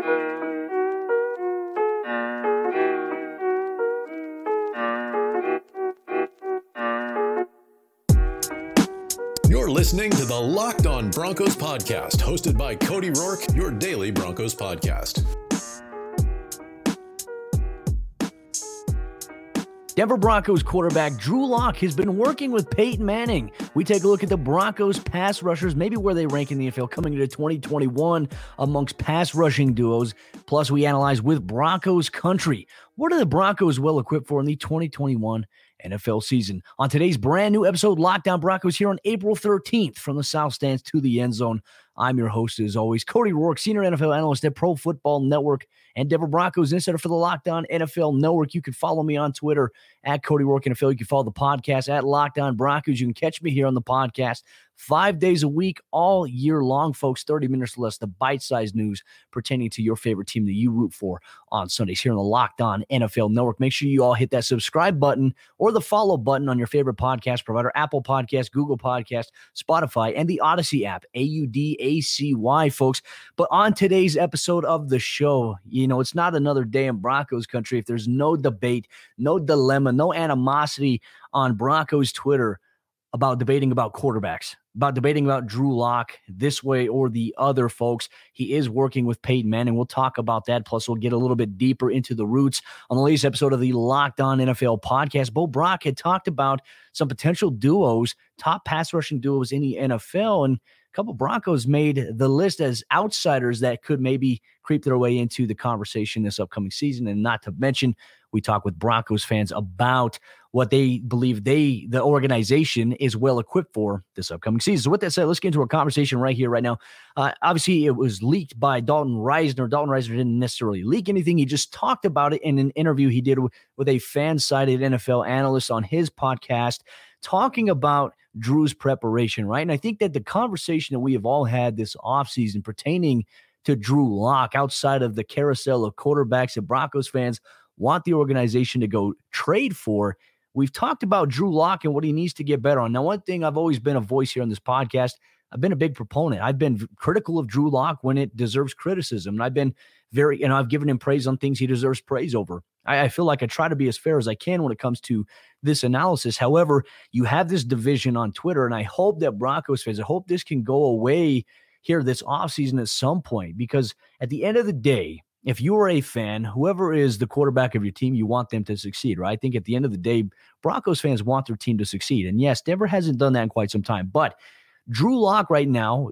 You're listening to the Locked On Broncos podcast, hosted by Cody Roark, your daily Broncos podcast. Denver Broncos quarterback Drew Lock has been working with Peyton Manning. We take a look at the Broncos pass rushers, maybe where they rank in the NFL coming into 2021 amongst pass rushing duos. Plus, we analyze with Broncos country. What are the Broncos well equipped for in the 2021 NFL season. On today's brand new episode, Locked On Broncos, here on April 13th, from the South Stands to the end zone. I'm your host, as always, Cody Roark, senior NFL analyst at Pro Football Network and Denver Broncos insider for the Locked On NFL Network. You can follow me on Twitter at Cody Roark NFL. You can follow the podcast at Locked On Broncos. You can catch me here on the podcast five days a week, all year long, folks. 30 minutes or less, the bite sized news pertaining to your favorite team that you root for on Sundays here on the Locked On NFL Network. Make sure you all hit that subscribe button or the follow button on your favorite podcast provider Apple Podcast, Google Podcast, Spotify, and the Audacy app, A U D A C Y, folks. But on today's episode of the show, you know, it's not another day in Broncos country if there's no debate, no dilemma, no animosity on Broncos Twitter about debating about quarterbacks, about debating about Drew Lock this way or the other, folks. He is working with Peyton Manning. We'll talk about that. Plus, we'll get a little bit deeper into the roots on the latest episode of the Locked On NFL podcast. Bo Brack had talked about some potential duos, top pass rushing duos in the NFL, and a couple Broncos made the list as outsiders that could maybe creep their way into the conversation this upcoming season. And not to mention, we talk with Broncos fans about what they believe they, the organization, is well equipped for this upcoming season. So, with that said, let's get into a conversation right here, right now. Uh, obviously, it was leaked by Dalton Risner. Dalton Risner didn't necessarily leak anything. He just talked about it in an interview he did with, with a fan sided NFL analyst on his podcast, talking about Drew's preparation, right? And I think that the conversation that we have all had this offseason pertaining to Drew Lock outside of the carousel of quarterbacks and Broncos fans want the organization to go trade for. We've talked about Drew Lock and what he needs to get better on. Now, one thing I've always been a voice here on this podcast, I've been a big proponent. I've been critical of Drew Lock when it deserves criticism. And I've been very, you know, I've given him praise on things he deserves praise over. I, I feel like I try to be as fair as I can when it comes to this analysis. However, you have this division on Twitter, and I hope that Broncos fans, I hope this can go away here this offseason at some point because at the end of the day, if you are a fan, whoever is the quarterback of your team, you want them to succeed, right? I think at the end of the day, Broncos fans want their team to succeed. And yes, Denver hasn't done that in quite some time, but Drew Lock right now,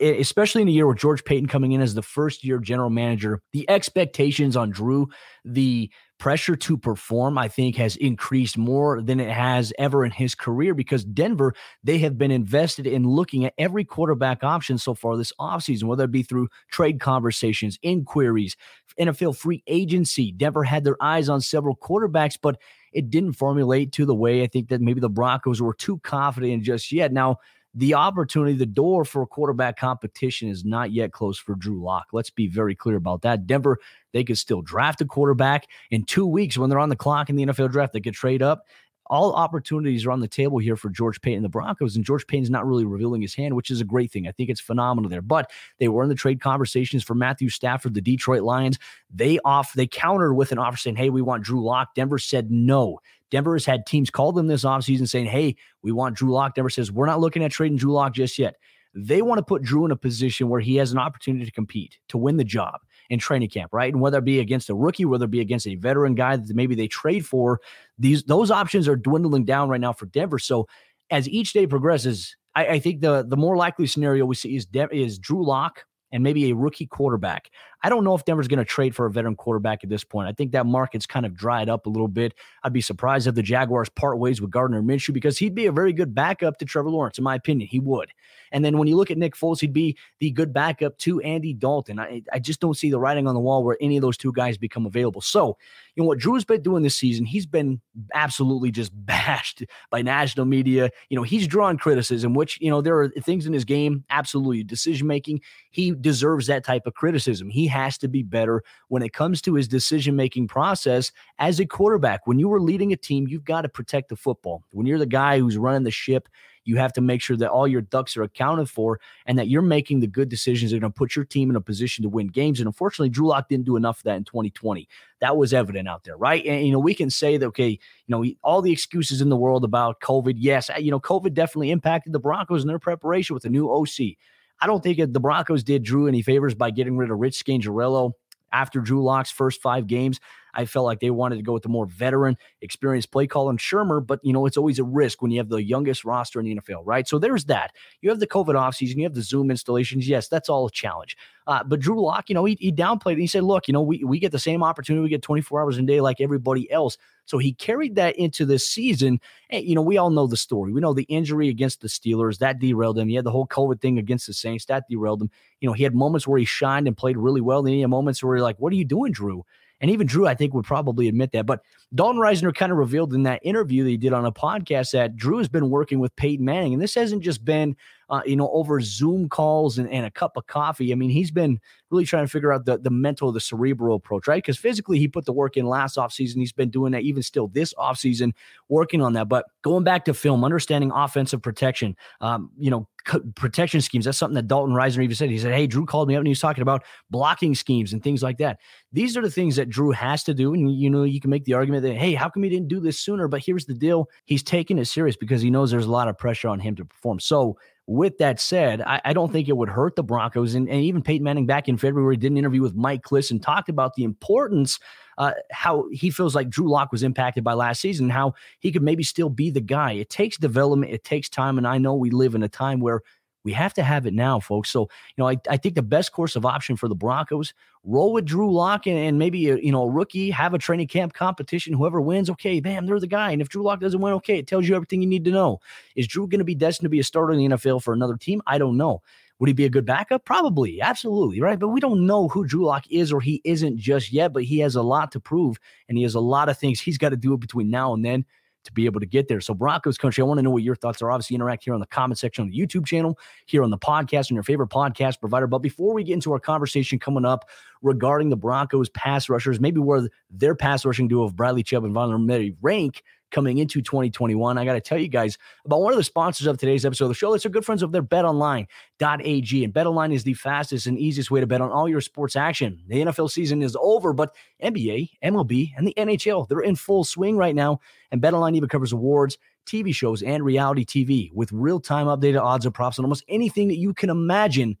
especially in a year with George Paton coming in as the first year general manager, the expectations on Drew, the pressure to perform, I think, has increased more than it has ever in his career because Denver, they have been invested in looking at every quarterback option so far this offseason, whether it be through trade conversations, inquiries, NFL free agency. Denver had their eyes on several quarterbacks, but it didn't formulate to the way I think that maybe the Broncos were too confident in just yet. Now, the opportunity, the door for quarterback competition is not yet closed for Drew Lock. Let's be very clear about that. Denver, they could still draft a quarterback in two weeks when they're on the clock in the NFL draft. They could trade up. All opportunities are on the table here for George Paton, the Broncos, and George Paton's not really revealing his hand, which is a great thing. I think it's phenomenal there. But they were in the trade conversations for Matthew Stafford, the Detroit Lions. They off they countered with an offer saying, "Hey, we want Drew Lock." Denver said no. Denver has had teams call them this offseason saying, hey, we want Drew Lock. Denver says, we're not looking at trading Drew Lock just yet. They want to put Drew in a position where he has an opportunity to compete, to win the job in training camp, right? And whether it be against a rookie, whether it be against a veteran guy that maybe they trade for, these those options are dwindling down right now for Denver. So as each day progresses, I, I think the the more likely scenario we see is De- is Drew Lock and maybe a rookie quarterback. I don't know if Denver's going to trade for a veteran quarterback at this point. I think that market's kind of dried up a little bit. I'd be surprised if the Jaguars part ways with Gardner Minshew because he'd be a very good backup to Trevor Lawrence, in my opinion. He would. And then when you look at Nick Foles, he'd be the good backup to Andy Dalton. I, I just don't see the writing on the wall where any of those two guys become available. So, you know what Drew's been doing this season, he's been absolutely just bashed by national media. You know, he's drawn criticism, which, you know, there are things in his game, absolutely decision making. He deserves that type of criticism. He has to be better when it comes to his decision making process as a quarterback. When you are leading a team, you've got to protect the football. When you're the guy who's running the ship, You have to make sure that all your ducks are accounted for and that you're making the good decisions that are going to put your team in a position to win games. And unfortunately, Drew Lock didn't do enough of that in 2020. That was evident out there, right? And, you know, we can say that, okay, you know, all the excuses in the world about COVID. Yes, you know, COVID definitely impacted the Broncos in their preparation with the new OC. I don't think the Broncos did Drew any favors by getting rid of Rich Scangarello after Drew Lock's first five games. I felt like they wanted to go with the more veteran, experienced play call and Shurmur, but you know, it's always a risk when you have the youngest roster in the NFL, right? So there's that. You have the COVID offseason, you have the Zoom installations. Yes, that's all a challenge. Uh, but Drew Lock, you know, he, he downplayed it. He said, look, you know, we, we get the same opportunity. We get 24 hours a day like everybody else. So he carried that into this season. And, you know, we all know the story. We know the injury against the Steelers that derailed him. He had the whole COVID thing against the Saints that derailed him. You know, he had moments where he shined and played really well. Then he had moments where you're like, what are you doing, Drew? And even Drew, I think, would probably admit that. But Dalton Risner kind of revealed in that interview that he did on a podcast that Drew has been working with Peyton Manning. And this hasn't just been, uh, you know, over Zoom calls and, and a cup of coffee. I mean, he's been really trying to figure out the, the mental, the cerebral approach, right? Because physically, he put the work in last offseason. He's been doing that even still this offseason, working on that. But going back to film, understanding offensive protection, um, you know, protection schemes. That's something that Dalton Risner even said. He said, Hey, Drew called me up and he was talking about blocking schemes and things like that. These are the things that Drew has to do. And, you know, you can make the argument that, Hey, how come he didn't do this sooner? But here's the deal he's taking it serious because he knows there's a lot of pressure on him to perform. So, with that said, I, I, don't think it would hurt the Broncos. And, and, even Peyton Manning back in February did an interview with Mike Klis and talked about the importance, uh, how he feels like Drew Lock was impacted by last season, how he could maybe still be the guy. It takes development, it takes time. And I know we live in a time where we have to have it now, folks. So, you know, I, I think the best course of option for the Broncos, roll with Drew Lock and, and maybe, a, you know, a rookie, have a training camp competition. Whoever wins, okay, bam, they're the guy. And if Drew Lock doesn't win, okay, it tells you everything you need to know. Is Drew going to be destined to be a starter in the NFL for another team? I don't know. Would he be a good backup? Probably, absolutely, right? But we don't know who Drew Lock is or he isn't just yet, but he has a lot to prove and he has a lot of things he's got to do between now and then to be able to get there. So, Broncos country, I want to know what your thoughts are. Obviously, interact here on the comment section on the YouTube channel, here on the podcast, on your favorite podcast provider. But before we get into our conversation coming up regarding the Broncos pass rushers, maybe where their pass rushing duo of Bradley Chubb and Von Miller rank coming into 2021. I got to tell you guys about one of the sponsors of today's episode of the show. It's our good friends of their betonline.ag. And betonline is the fastest and easiest way to bet on all your sports action. The NFL season is over, but NBA, MLB, and the NHL, they're in full swing right now. And betonline even covers awards, TV shows, and reality TV with real time updated odds and props on almost anything that you can imagine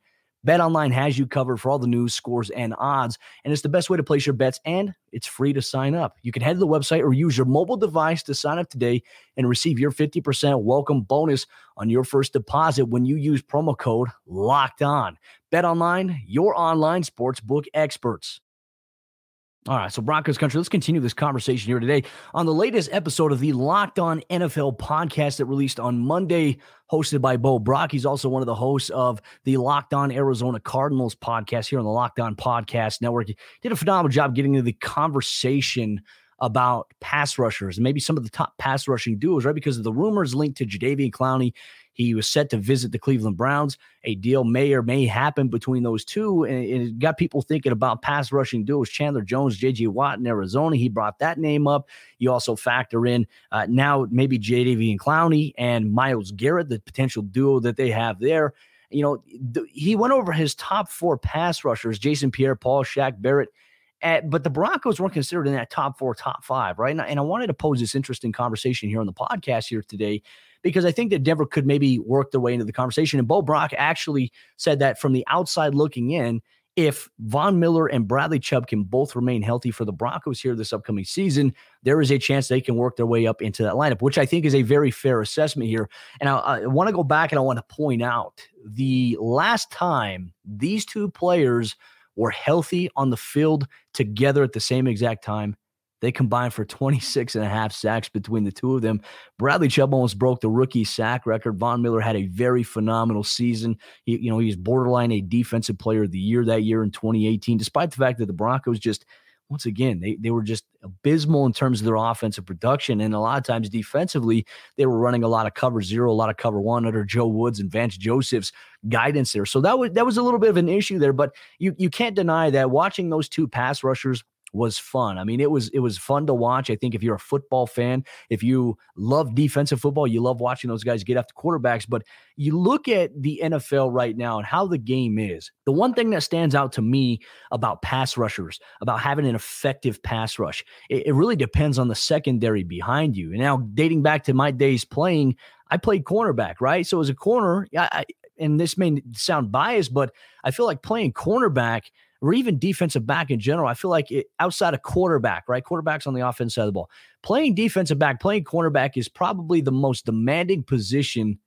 BetOnline has you covered for all the news, scores, and odds, and it's the best way to place your bets, and it's free to sign up. You can head to the website or use your mobile device to sign up today and receive your 50% welcome bonus on your first deposit when you use promo code LOCKED ON. BetOnline, your online sportsbook experts. All right, so Broncos country, let's continue this conversation here today on the latest episode of the Locked On NFL podcast that released on Monday, hosted by Bo Brack. He's also one of the hosts of the Locked On Arizona Cardinals podcast here on the Locked On Podcast Network. He did a phenomenal job getting into the conversation about pass rushers and maybe some of the top pass rushing duos, right? Because of the rumors linked to Jadeveon Clowney he was set to visit the Cleveland Browns. A deal may or may happen between those two. And it got people thinking about pass rushing duos Chandler Jones, JJ Watt in Arizona. He brought that name up. You also factor in uh, now maybe and Clowney and Myles Garrett, the potential duo that they have there. You know, th- he went over his top four pass rushers Jason Pierre Paul, Shaq Barrett. At, but the Broncos weren't considered in that top four, top five, right? And I, and I wanted to pose this interesting conversation here on the podcast here today because I think that Denver could maybe work their way into the conversation. And Bo Brack actually said that from the outside looking in, if Von Miller and Bradley Chubb can both remain healthy for the Broncos here this upcoming season, there is a chance they can work their way up into that lineup, which I think is a very fair assessment here. And I, I want to go back and I want to point out the last time these two players were healthy on the field together at the same exact time they combined for 26 and a half sacks between the two of them. Bradley Chubb almost broke the rookie sack record. Von Miller had a very phenomenal season. He, you know, he's borderline a defensive player of the year that year in 2018, despite the fact that the Broncos just once again, they, they were just abysmal in terms of their offensive production. And a lot of times defensively, they were running a lot of cover zero, a lot of cover one under Joe Woods and Vance Joseph's guidance there. So that was that was a little bit of an issue there. But you you can't deny that watching those two pass rushers was fun. I mean, it was it was fun to watch. I think if you're a football fan, if you love defensive football, you love watching those guys get after quarterbacks. But you look at the NFL right now and how the game is. The one thing that stands out to me about pass rushers, about having an effective pass rush, it, it really depends on the secondary behind you. And now, dating back to my days playing, I played cornerback, right? So as a corner, I, and this may sound biased, but I feel like playing cornerback or even defensive back in general. I feel like it, outside of quarterback, right? Quarterbacks on the offense side of the ball. Playing defensive back, playing cornerback is probably the most demanding position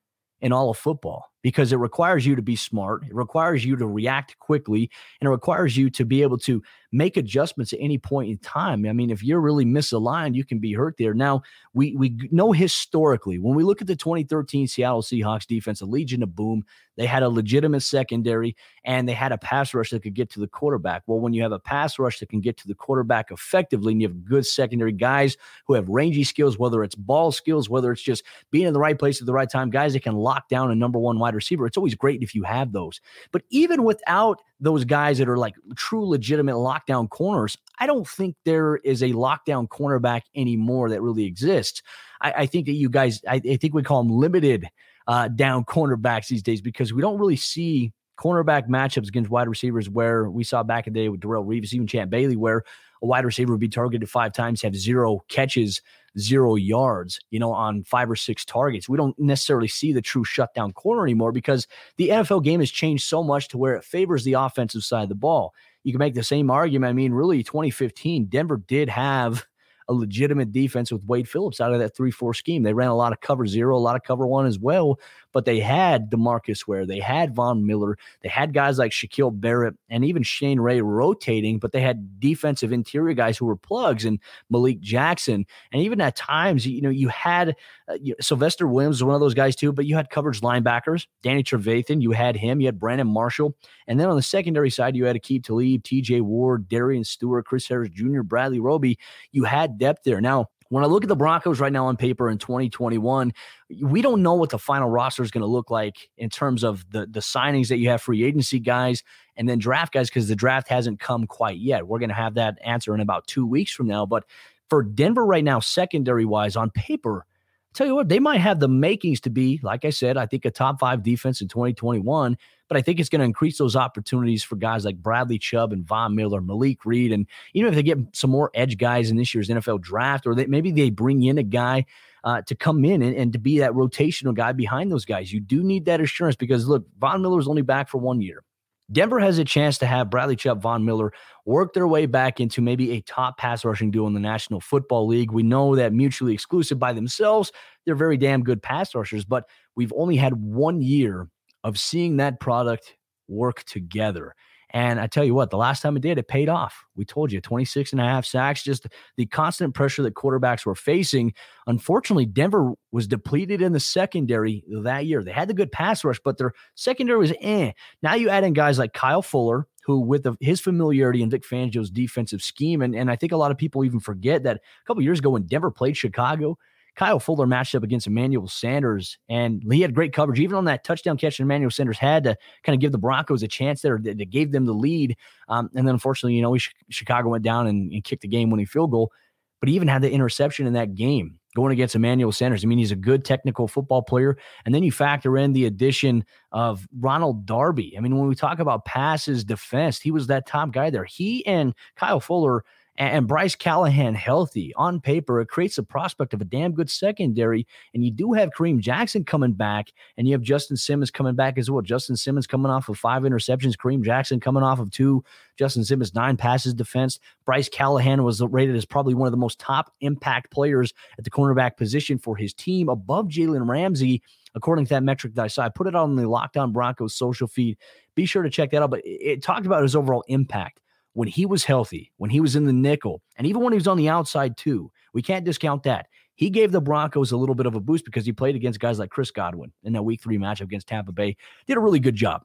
in all of football because it requires you to be smart. It requires you to react quickly and it requires you to be able to make adjustments at any point in time. I mean, if you're really misaligned, you can be hurt there. Now, we we know historically when we look at the 2013 Seattle Seahawks defense, a Legion of Boom, they had a legitimate secondary and they had a pass rush that could get to the quarterback. Well, when you have a pass rush that can get to the quarterback effectively and you have good secondary guys who have rangy skills, whether it's ball skills, whether it's just being in the right place at the right time, guys that can lock down a number one wide receiver, it's always great if you have those. But even without those guys that are like true legitimate lockdown corners, I don't think there is a lockdown cornerback anymore that really exists. I, I think that you guys, I, I, think we call them limited uh, down cornerbacks these days because we don't really see cornerback matchups against wide receivers where we saw back in the day with Darrelle Revis, even Champ Bailey, where a wide receiver would be targeted five times, have zero catches, zero yards, you know, on five or six targets. We don't necessarily see the true shutdown corner anymore because the NFL game has changed so much to where it favors the offensive side of the ball. You can make the same argument. I mean, really, 2015, Denver did have a legitimate defense with Wade Phillips out of that 3 4 scheme. They ran a lot of cover zero, a lot of cover one as well but they had Demarcus Ware, they had Von Miller, they had guys like Shaquille Barrett and even Shane Ray rotating, but they had defensive interior guys who were plugs and Malik Jackson. And even at times, you know, you had uh, you, Sylvester Williams was one of those guys too, but you had coverage linebackers, Danny Trevathan, you had him, you had Brandon Marshall. And then on the secondary side, you had Aqib Talib, TJ Ward, Darian Stewart, Chris Harris Jr., Bradley Roby. You had depth there. Now, when I look at the Broncos right now on paper in 2021, we don't know what the final roster is going to look like in terms of the the signings that you have free agency guys and then draft guys because the draft hasn't come quite yet. We're going to have that answer in about 2 weeks from now, but for Denver right now secondary wise on paper, tell you what, they might have the makings to be, like I said, I think a top 5 defense in 2021 but I think it's going to increase those opportunities for guys like Bradley Chubb and Von Miller, Malik Reed, and even if they get some more edge guys in this year's NFL draft, or they, maybe they bring in a guy uh, to come in and, and to be that rotational guy behind those guys. You do need that assurance because look, Von Miller is only back for one year. Denver has a chance to have Bradley Chubb, Von Miller work their way back into maybe a top pass rushing duo in the National Football League. We know that mutually exclusive by themselves, they're very damn good pass rushers, but we've only had one year of seeing that product work together. And I tell you what, the last time it did, it paid off. We told you 26 and a half sacks, just the constant pressure that quarterbacks were facing. Unfortunately, Denver was depleted in the secondary that year. They had the good pass rush, but their secondary was eh. Now you add in guys like Kyle Fuller, who with the, his familiarity in Vic Fangio's defensive scheme, and, and I think a lot of people even forget that a couple years ago when Denver played Chicago, Kyle Fuller matched up against Emmanuel Sanders, and he had great coverage. Even on that touchdown catch, Emmanuel Sanders had to kind of give the Broncos a chance there that, gave them the lead. Um, and then unfortunately, you know, Chicago went down and, and kicked the game winning field goal, but he even had the interception in that game going against Emmanuel Sanders. I mean, he's a good technical football player. And then you factor in the addition of Ronald Darby. I mean, when we talk about passes defense, he was that top guy there. He and Kyle Fuller – and Bryce Callahan healthy on paper, it creates the prospect of a damn good secondary. And you do have Kareem Jackson coming back, and you have Justin Simmons coming back as well. Justin Simmons coming off of five interceptions, Kareem Jackson coming off of two, Justin Simmons nine passes defense. Bryce Callahan was rated as probably one of the most top impact players at the cornerback position for his team, above Jalen Ramsey according to that metric that I saw. I put it on the Locked On Broncos social feed. Be sure to check that out. But it talked about his overall impact when he was healthy, when he was in the nickel, and even when he was on the outside too. We can't discount that. He gave the Broncos a little bit of a boost because he played against guys like Chris Godwin in that week three matchup against Tampa Bay. Did a really good job.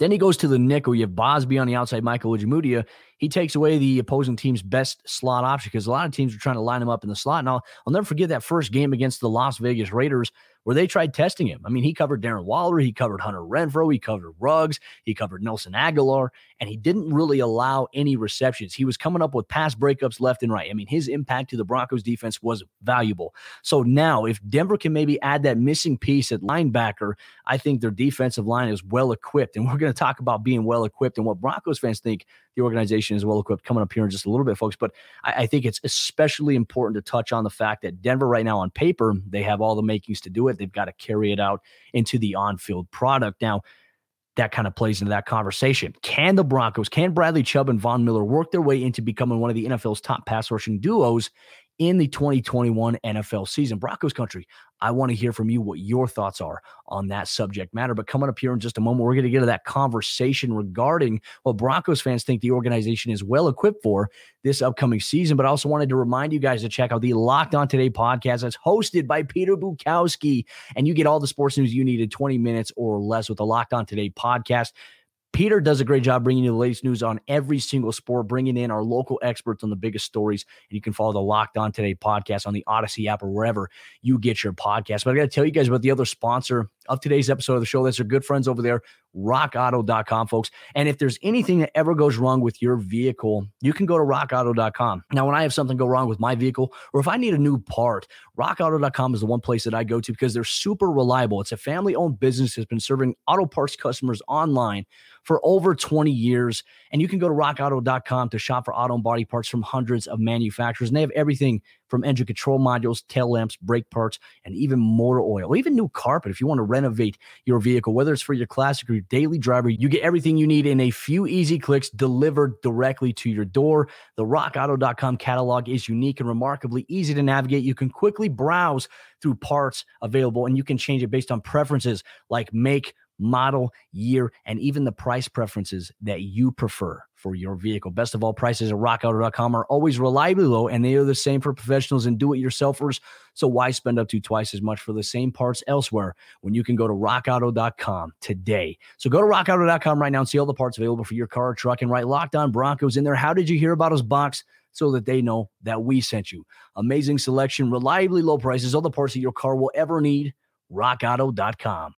Then he goes to the nickel. You have Bassey on the outside, Michael Ojemudia. He takes away the opposing team's best slot option because a lot of teams are trying to line him up in the slot. And I'll, I'll never forget that first game against the Las Vegas Raiders where they tried testing him. I mean, he covered Darren Waller, he covered Hunter Renfrow, he covered Ruggs, he covered Nelson Agholor, and he didn't really allow any receptions. He was coming up with pass breakups left and right. I mean, his impact to the Broncos defense was valuable. So now, if Denver can maybe add that missing piece at linebacker, I think their defensive line is well equipped. And we're going to talk about being well equipped and what Broncos fans think the organization is well equipped coming up here in just a little bit, folks. But I, I, think it's especially important to touch on the fact that Denver, right now on paper, they have all the makings to do it. They've got to carry it out into the on field product. Now, that kind of plays into that conversation. Can the Broncos, can Bradley Chubb and Von Miller work their way into becoming one of the NFL's top pass rushing duos in the 2021 NFL season. Broncos country, I want to hear from you what your thoughts are on that subject matter. But coming up here in just a moment, we're going to get to that conversation regarding what Broncos fans think the organization is well equipped for this upcoming season. But I also wanted to remind you guys to check out the Locked On Today podcast that's hosted by Peter Bukowski. And you get all the sports news you need in 20 minutes or less with the Locked On Today podcast. Peter does a great job bringing you the latest news on every single sport, bringing in our local experts on the biggest stories. And you can follow the Locked On Today podcast on the Audacy app or wherever you get your podcast. But I got to tell you guys about the other sponsor of today's episode of the show. That's our good friends over there, rockauto.com, folks. And if there's anything that ever goes wrong with your vehicle, you can go to rockauto.com. Now, when I have something go wrong with my vehicle, or if I need a new part, rockauto.com is the one place that I go to because they're super reliable. It's a family owned business that's been serving auto parts customers online for over 20 years. And you can go to rockauto.com to shop for auto and body parts from hundreds of manufacturers. And they have everything from engine control modules, tail lamps, brake parts, and even motor oil, even new carpet. If you want to renovate your vehicle, whether it's for your classic or your daily driver, you get everything you need in a few easy clicks delivered directly to your door. The rockauto.com catalog is unique and remarkably easy to navigate. You can quickly browse through parts available and you can change it based on preferences like make, model, year, and even the price preferences that you prefer for your vehicle. Best of all, prices at rockauto.com are always reliably low, and they are the same for professionals and do it yourselfers. So, why spend up to twice as much for the same parts elsewhere when you can go to rockauto.com today? So, go to rockauto.com right now and see all the parts available for your car or truck and write Locked On Broncos in there. How did you hear about us box? So that they know that we sent you. Amazing selection, reliably low prices, all the parts that your car will ever need. RockAuto.com.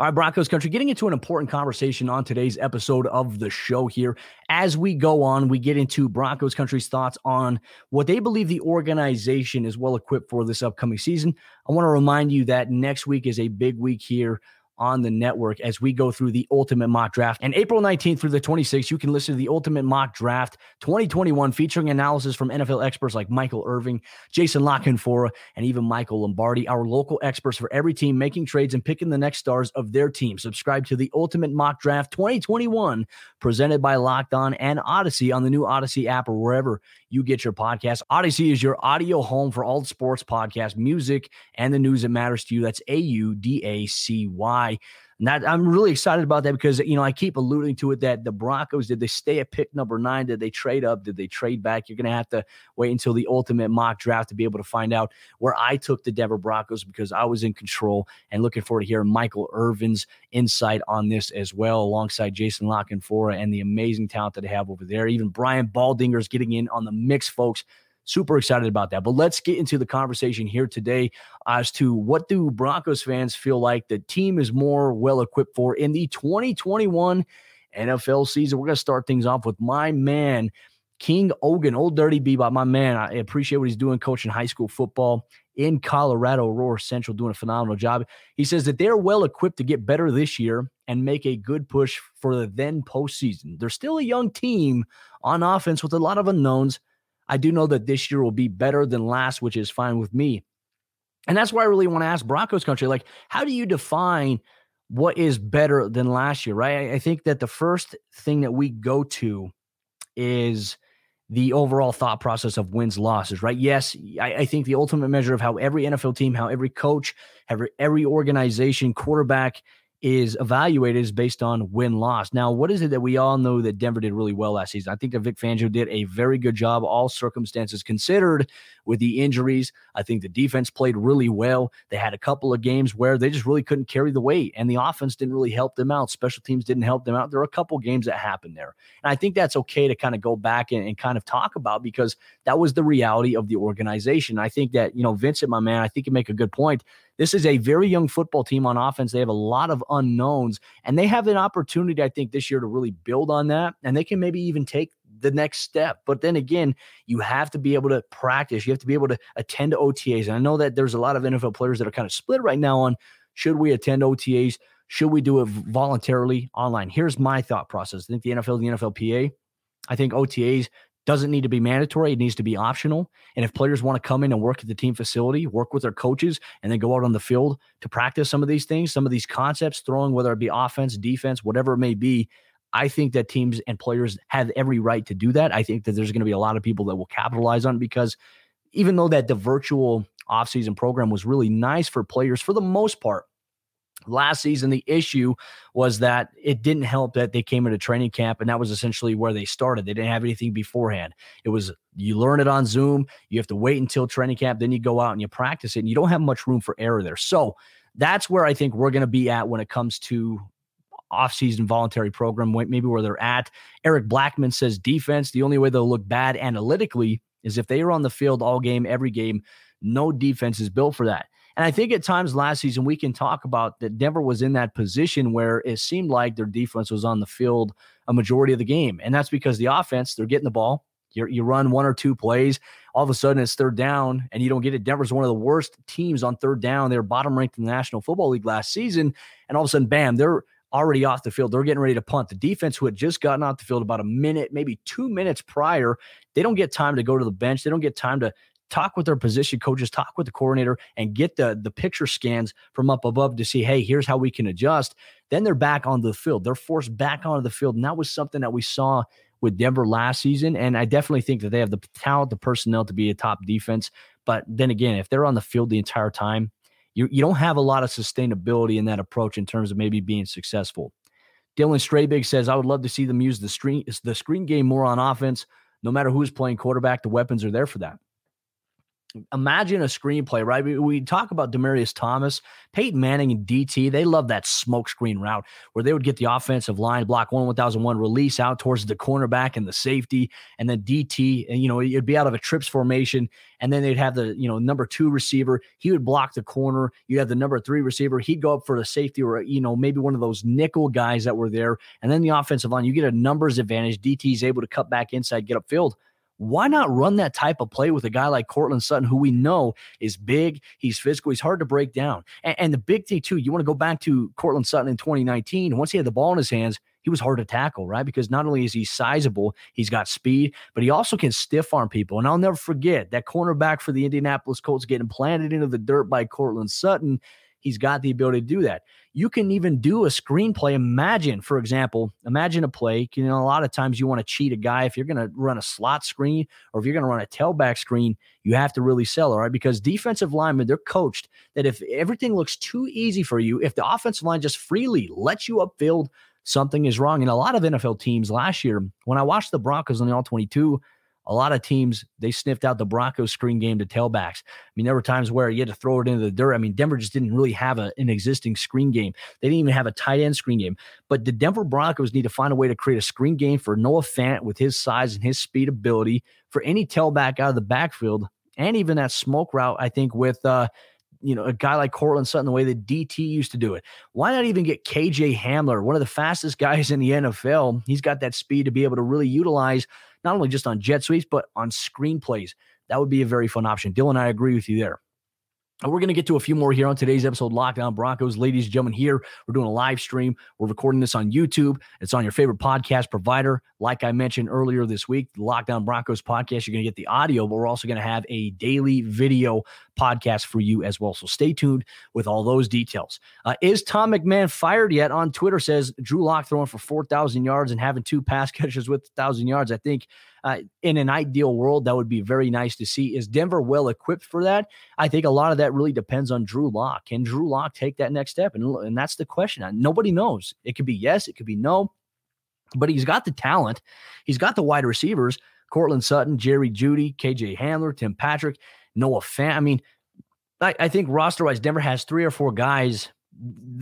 All right, Broncos country, getting into an important conversation on today's episode of the show here. As we go on, we get into Broncos country's thoughts on what they believe the organization is well equipped for this upcoming season. I want to remind you that next week is a big week here on the network as we go through the ultimate mock draft. And April 19th through the 26th, you can listen to the ultimate mock draft 2021 featuring analysis from NFL experts like Michael Irvin, Jason La Canfora, and even Michael Lombardi, our local experts for every team making trades and picking the next stars of their team. Subscribe to the ultimate mock draft 2021 presented by Locked On and Audacy on the new Audacy app or wherever you get your podcast. Audacy is your audio home for all sports podcasts, music, and the news that matters to you. That's A U D A C Y. That, I'm really excited about that because you know I keep alluding to it that the Broncos did they stay at pick number nine? Did they trade up? Did they trade back? You're going to have to wait until the ultimate mock draft to be able to find out where I took the Denver Broncos because I was in control and looking forward to hearing Michael Irvin's insight on this as well, alongside Jason La Canfora and the amazing talent that they have over there. Even Brian Baldinger is getting in on the mix, folks. Super excited about that. But let's get into the conversation here today as to what do Broncos fans feel like the team is more well equipped for in the 2021 NFL season. We're going to start things off with my man, King Ogan, old dirty Bebop, my man. I appreciate what he's doing coaching high school football in Colorado, Aurora Central, doing a phenomenal job. He says that they're well equipped to get better this year and make a good push for the then postseason. They're still a young team on offense with a lot of unknowns, I do know that this year will be better than last, which is fine with me. And that's why I really want to ask Broncos country, like, how do you define what is better than last year, right? I think that the first thing that we go to is the overall thought process of wins losses, right? Yes, I, I, think the ultimate measure of how every NFL team, how every coach, every every organization, quarterback is evaluated is based on win loss. Now, what is it that we all know that Denver did really well last season? I think that Vic Fangio did a very good job, all circumstances considered, with the injuries. I think the defense played really well. They had a couple of games where they just really couldn't carry the weight, and the offense didn't really help them out. Special teams didn't help them out. There are a couple games that happened there. And I think that's okay to kind of go back and, and kind of talk about because that was the reality of the organization. I think that, you know, Vincent, my man, I think you make a good point This is a very young football team on offense. They have a lot of unknowns, and they have an opportunity, I think, this year to really build on that. And they can maybe even take the next step. But then again, you have to be able to practice. You have to be able to attend OTAs. And I know that there's a lot of NFL players that are kind of split right now on should we attend OTAs? Should we do it voluntarily online? Here's my thought process. I think the NFL, the NFLPA, I think OTAs doesn't need to be mandatory. It needs to be optional. And if players want to come in and work at the team facility, work with their coaches, and then go out on the field to practice some of these things, some of these concepts, throwing, whether it be offense, defense, whatever it may be, I think that teams and players have every right to do that. I think that there's going to be a lot of people that will capitalize on it because even though that the virtual offseason program was really nice for players for the most part, last season the issue was that it didn't help that they came into training camp and that was essentially where they started they didn't have anything beforehand it was you learn it on zoom you have to wait until training camp then you go out and you practice it and you don't have much room for error there so that's where i think we're going to be at when it comes to offseason voluntary program, maybe where they're at. Eric Blackman says defense, the only way they'll look bad analytically is if they are on the field all game, every game. No defense is built for that. And I think at times last season, we can talk about that Denver was in that position where it seemed like their defense was on the field a majority of the game. And that's because the offense, they're getting the ball. you you run one or two plays, all of a sudden it's third down and you don't get it. Denver's one of the worst teams on third down. They're bottom ranked in the National Football League last season. And all of a sudden, bam, they're already off the field. They're getting ready to punt. The defense, who had just gotten off the field about a minute, maybe two minutes prior, they don't get time to go to the bench. They don't get time to talk with their position coaches, talk with the coordinator, and get the the picture scans from up above to see, hey, here's how we can adjust. Then they're back on the field. They're forced back onto the field, and that was something that we saw with Denver last season. And I definitely think that they have the talent, the personnel to be a top defense. But then again, if they're on the field the entire time, you, you don't have a lot of sustainability in that approach in terms of maybe being successful. Dylan Straybig says, I would love to see them use the screen the screen game more on offense. No matter who's playing quarterback, the weapons are there for that imagine a screenplay, right? We, we, talk about Demaryius Thomas, Peyton Manning, and DT. They love that smoke screen route where they would get the offensive line, block one 1001, release out towards the cornerback and the safety, and then DT, and eh, you know, it'd be out of a trips formation. And then they'd have the, you know, number two receiver. He would block the corner. You'd have the number three receiver. He'd go up for the safety or, you know, maybe one of those nickel guys that were there. And then the offensive line, you get a numbers advantage. DT is able to cut back inside, get upfield why not run that type of play with a guy like Courtland Sutton, who we know is big, he's physical, he's hard to break down. And, and the big thing, too, you want to go back to Courtland Sutton in 2019. Once he had the ball in his hands, he was hard to tackle, right? Because not only is he sizable, he's got speed, but he also can stiff arm people. And I'll never forget that cornerback for the Indianapolis Colts getting planted into the dirt by Courtland Sutton. He's got the ability to do that. You can even do a screenplay. Imagine, for example, imagine a play. You know, a lot of times you want to cheat a guy. If you're going to run a slot screen or if you're going to run a tailback screen, you have to really sell, all right? Because defensive linemen, they're coached that if everything looks too easy for you, if the offensive line just freely lets you upfield, something is wrong. And a lot of NFL teams last year, when I watched the Broncos on the All 22, a lot of teams they sniffed out the Broncos screen game to tailbacks. I mean, there were times where you had to throw it into the dirt. I mean, Denver just didn't really have a, an existing screen game. They didn't even have a tight end screen game. But the Denver Broncos need to find a way to create a screen game for Noah Fant with his size and his speed ability for any tailback out of the backfield, and even that smoke route. I think with uh, you know, a guy like Courtland Sutton, the way that DT used to do it. Why not even get KJ Hamler, one of the fastest guys in the NFL? He's got that speed to be able to really utilize not only just on jet sweeps, but on screenplays. That would be a very fun option. Dylan, I agree with you there. We're going to get to a few more here on today's episode, Locked On Broncos. Ladies and gentlemen, here we're doing a live stream. We're recording this on YouTube. It's on your favorite podcast provider. Like I mentioned earlier this week, the Locked On Broncos podcast, you're going to get the audio, but we're also going to have a daily video podcast for you as well. So stay tuned with all those details. Uh, is Tom McMahon fired yet? On Twitter says Drew Lock throwing for 4,000 yards and having two pass catches with 1,000 yards. I think uh, in an ideal world, that would be very nice to see. Is Denver well equipped for that? I think a lot of that really depends on Drew Lock. Can Drew Lock take that next step? And, and that's the question. Nobody knows. It could be yes, it could be no, but he's got the talent. He's got the wide receivers. Courtland Sutton, Jerry Jeudy, KJ Hamler, Tim Patrick, Noah Fant. I mean, I, I think roster wise, Denver has three or four guys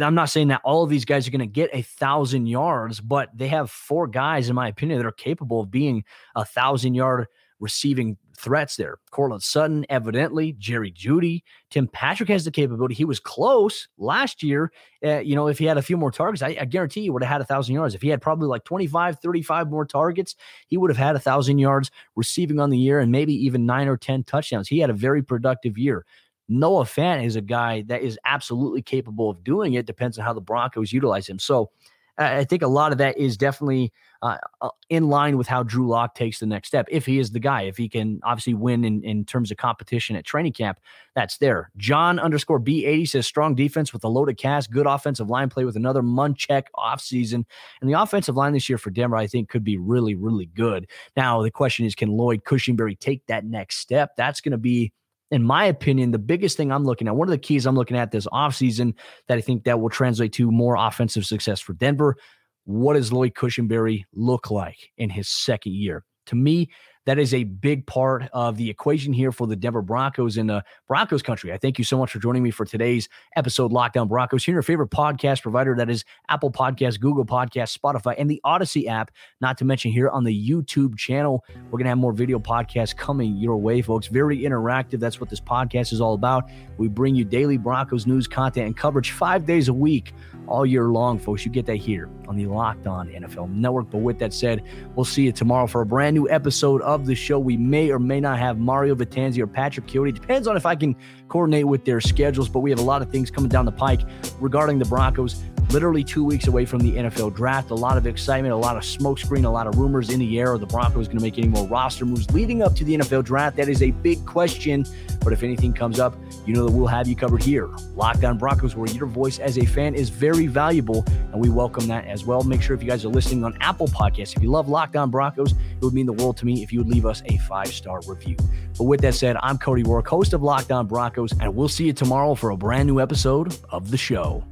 I'm not saying that all of these guys are going to get a thousand yards, but they have four guys, in my opinion, that are capable of being a thousand yard receiving threats there. Courtland Sutton, evidently, Jerry Jeudy, Tim Patrick has the capability. He was close last year. Uh, you know, if he had a few more targets, I, I guarantee he would have had a thousand yards. If he had probably like 25, 35 more targets, he would have had a thousand yards receiving on the year and maybe even nine or 10 touchdowns. He had a very productive year. Noah Fant is a guy that is absolutely capable of doing it. Depends on how the Broncos utilize him. So I think a lot of that is definitely uh, uh, in line with how Drew Lock takes the next step. If he is the guy, if he can obviously win in, in terms of competition at training camp, that's there. John underscore B80 says strong defense with a loaded cast, good offensive line play with another Munchak offseason. And the offensive line this year for Denver, I think, could be really, really good. Now, the question is can Lloyd Cushenberry take that next step? That's going to be in my opinion, the biggest thing I'm looking at, one of the keys I'm looking at this offseason that I think that will translate to more offensive success for Denver. What does Lloyd Cushenberry look like in his second year? To me, that is a big part of the equation here for the Denver Broncos in the Broncos country. I thank you so much for joining me for today's episode, Locked On Broncos. Here, your favorite podcast provider that is Apple Podcasts, Google Podcasts, Spotify, and the Audacy app. Not to mention here on the YouTube channel, we're gonna have more video podcasts coming your way, folks. Very interactive. That's what this podcast is all about. We bring you daily Broncos news, content, and coverage five days a week all year long, folks. You get that here on the Locked On NFL Network. But with that said, we'll see you tomorrow for a brand new episode of the show. We may or may not have Mario Vitanzi or Patrick Chiotti. Depends on if I can coordinate with their schedules, but we have a lot of things coming down the pike regarding the Broncos. Literally two weeks away from the NFL draft. A lot of excitement, a lot of smokescreen, a lot of rumors in the air. Are the Broncos going to make any more roster moves leading up to the NFL draft? That is a big question. But if anything comes up, you know that we'll have you covered here. Locked On Broncos, where your voice as a fan is very valuable, and we welcome that as well. Make sure if you guys are listening on Apple Podcasts, if you love Locked On Broncos, it would mean the world to me if you would leave us a five star review. But with that said, I'm Cody Roark, host of Locked On Broncos, and we'll see you tomorrow for a brand new episode of the show.